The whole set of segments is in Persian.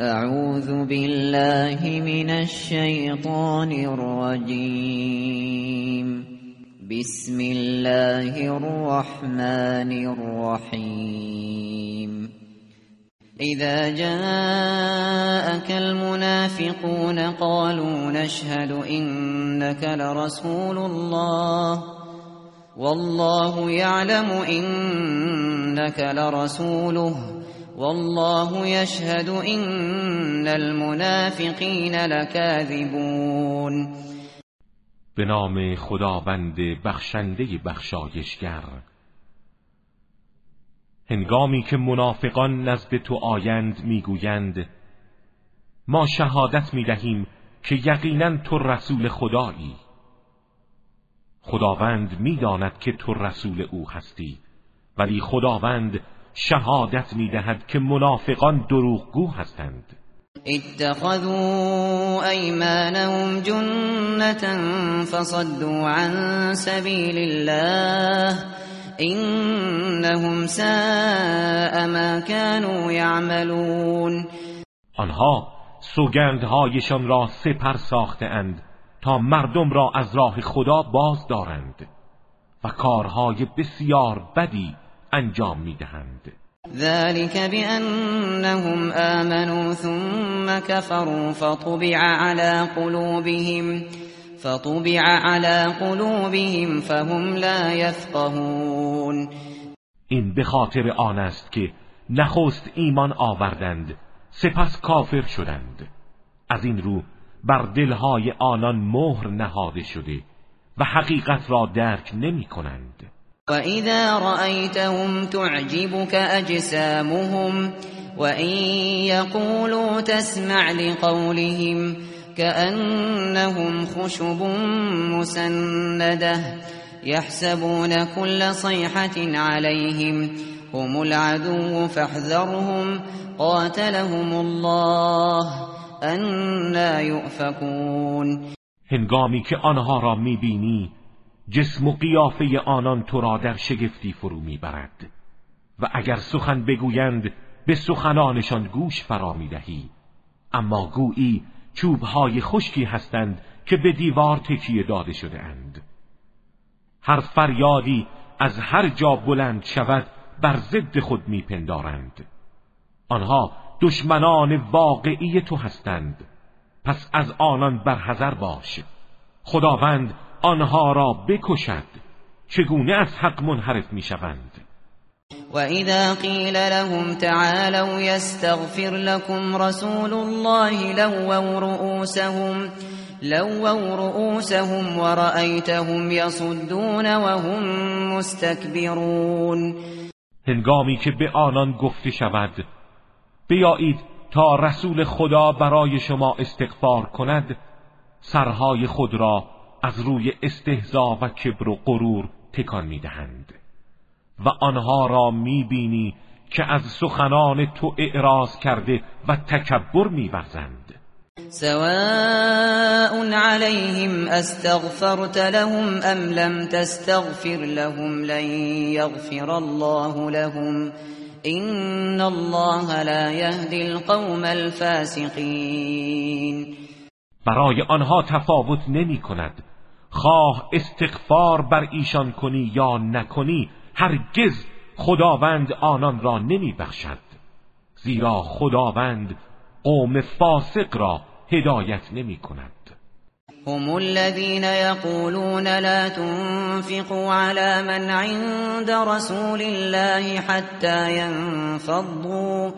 أعوذ بالله من الشیطان الرجیم بسم الله الرحمن الرحیم إذا جاءك المنافقون قالوا نشهد إنك لرسول الله. والله يعلم إنك لرسوله. والله يشهد ان المنافقين لكاذبون. به نام خداوند بخشنده بخشایشگر. هنگامی که منافقان نزد تو آیند می‌گویند ما شهادت می‌دهیم که یقینا تو رسول خدایی. خداوند می‌داند که تو رسول او هستی ولی خداوند شهادت می‌دهد که منافقان دروغگو هستند. اتخذوا ایمانهم جنة فصدوا عن سبیل الله. انهم ساء ما كانوا يعملون. آنها سوگندهایشان را سپر ساخته اند تا مردم را از راه خدا باز دارند و کارهای بسیار بدی انجام می‌دهند. ذلك بأنهم آمنوا ثم كفروا فطبع على قلوبهم فطبع على قلوبهم فهم لا يفقهون. این به خاطر آن است که نخست ایمان آوردند سپس کافر شدند. از این رو بر دلهای آنان مهر نهاده شده و حقیقت را درک نمی کنند. وَإِذَا رَأَيْتَهُمْ تُعْجِبُكَ أَجْسَامُهُمْ وَإِن يَقُولُوا تَسْمَعْ لِقَوْلِهِمْ كَأَنَّهُمْ خُشُبٌ مُّسَنَّدَةٌ يَحْسَبُونَ كُلَّ صَيْحَةٍ عَلَيْهِمْ هُمُ الْعَدُوُّ فَاحْذَرْهُمْ قَاتَلَهُمُ اللَّهُ أَنَّىٰ يُؤْفَكُونَ هنگامی که آنها را میبینی جسم و قیافه آنان تو را در شگفتی فرو می‌برد. و اگر سخن بگویند به سخنانشان گوش فرا می‌دهی. اما گویی چوبهای خشکی هستند که به دیوار تکیه داده شده اند هر فریادی از هر جا بلند شود بر ضد خود میپندارند. آنها دشمنان واقعی تو هستند. پس از آنان برحذر باش. خداوند آنها را بکشد چگونه از حق منحرف می‌شوند؟ وَإِذَا قِيلَ لَهُمْ تَعَالَوْا يَسْتَغْفِرْ لَكُمْ رَسُولُ اللَّهِ لَوَّوْا رُؤُوسَهُمْ لَوَّوْا رُؤُوسَهُمْ وَرَأَيْتَهُمْ يَصُدُّونَ وَهُمْ مُسْتَكْبِرُونَ. هنگامی که به آنان گفته شود بیایید تا رسول خدا برای شما استغفار کند سرهای خود را از روی استهزا و کبر و غرور تکان می‌دهند. و آنها را می‌بینی که از سخنان تو اعراض کرده و تکبر میورزند. سواء عليهم استغفرت لهم ام لم تستغفر لهم لن يغفر الله لهم. ان الله لا يهدي القوم الفاسقين برای آنها تفاوت نمی کند خواه استغفار بر ایشان کنی یا نکنی هرگز خداوند آنان را نمی بخشد. زیرا خداوند قوم فاسق را هدایت نمی کند. هم الذين يقولون لا تنفقوا على من عند رسول الله حتى ينفضوا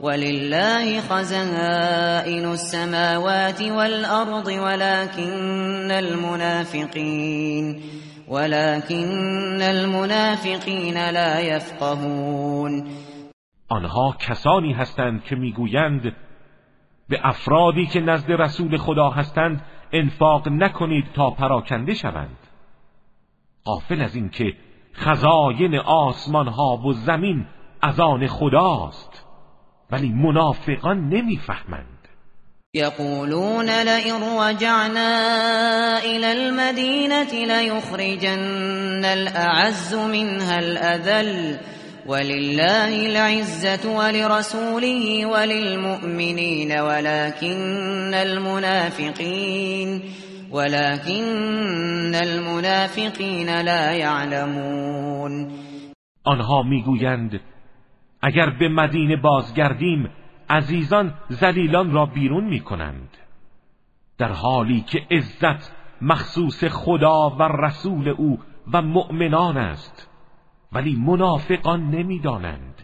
ولله خزائن السماوات والأرض ولكن المنافقين ولكن المنافقين لا يفقهون آنها کسانی هستند که می‌گویند به افرادی که نزد رسول خدا هستند انفاق نکنید تا پراکنده شوند. قافل از اینکه خزاین آسمان ها و زمین از آن خداست. ولی منافقان نمیفهمند. یقولون لئن رجعنا إلى المدینه لیخرجن الأعز منها الأذل ولله العزة ولرسوله وللمؤمنين ولكن المنافقين ولكن المنافقین لا يعلمون. آنها میگویند اگر به مدینه بازگردیم عزیزان زلیلان را بیرون می‌کنند. در حالی که عزت مخصوص خدا و رسول او و مؤمنان است ولی منافقان نمی‌دانند.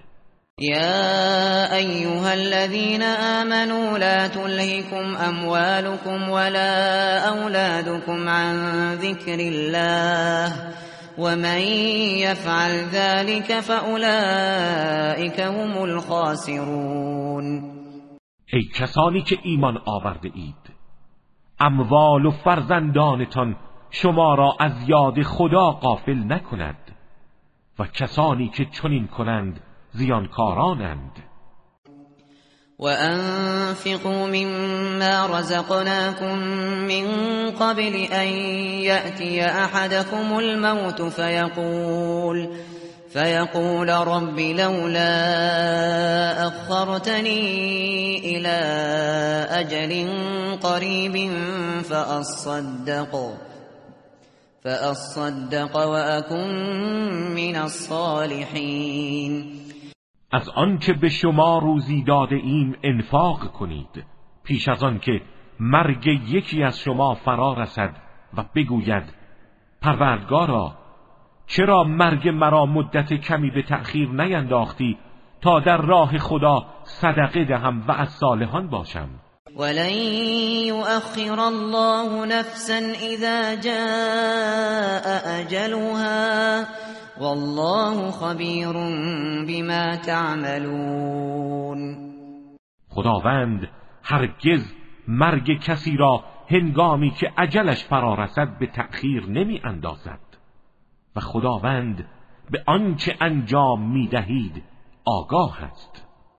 يا أيها الذين آمنوا لا تلهكم أموالكم ولا أولادكم عن ذكر الله. ومن يفعل ذلك فأولئك هم الخاسرون ای کسانی که ایمان آورده اید اموال و فرزندانتان شما را از یاد خدا غافل نکند و کسانی که چنین کنند زیانکارانند. وأنفقوا مما رزقناكم من قبل أن يأتي أحدكم الموت فيقول فيقول رب لولا أخرتني إلى أجل قريب فأصدق فأصدق وأكن من الصالحين از آنکه به شما روزی داده ایم انفاق کنید پیش از آنکه مرگ یکی از شما فرا رسد و بگوید پروردگارا چرا مرگ مرا مدت کمی به تأخیر نینداختی تا در راه خدا صدقه دهم و از صالحان باشم؟ ولن يؤخر الله نفسا اذا جاء اجلها والله خبیر بما تعملون. خداوند هرگز مرگ کسی را هنگامی که عجلش فرا رسد به تأخیر نمی اندازد و خداوند به آنچه انجام می دهید آگاه است.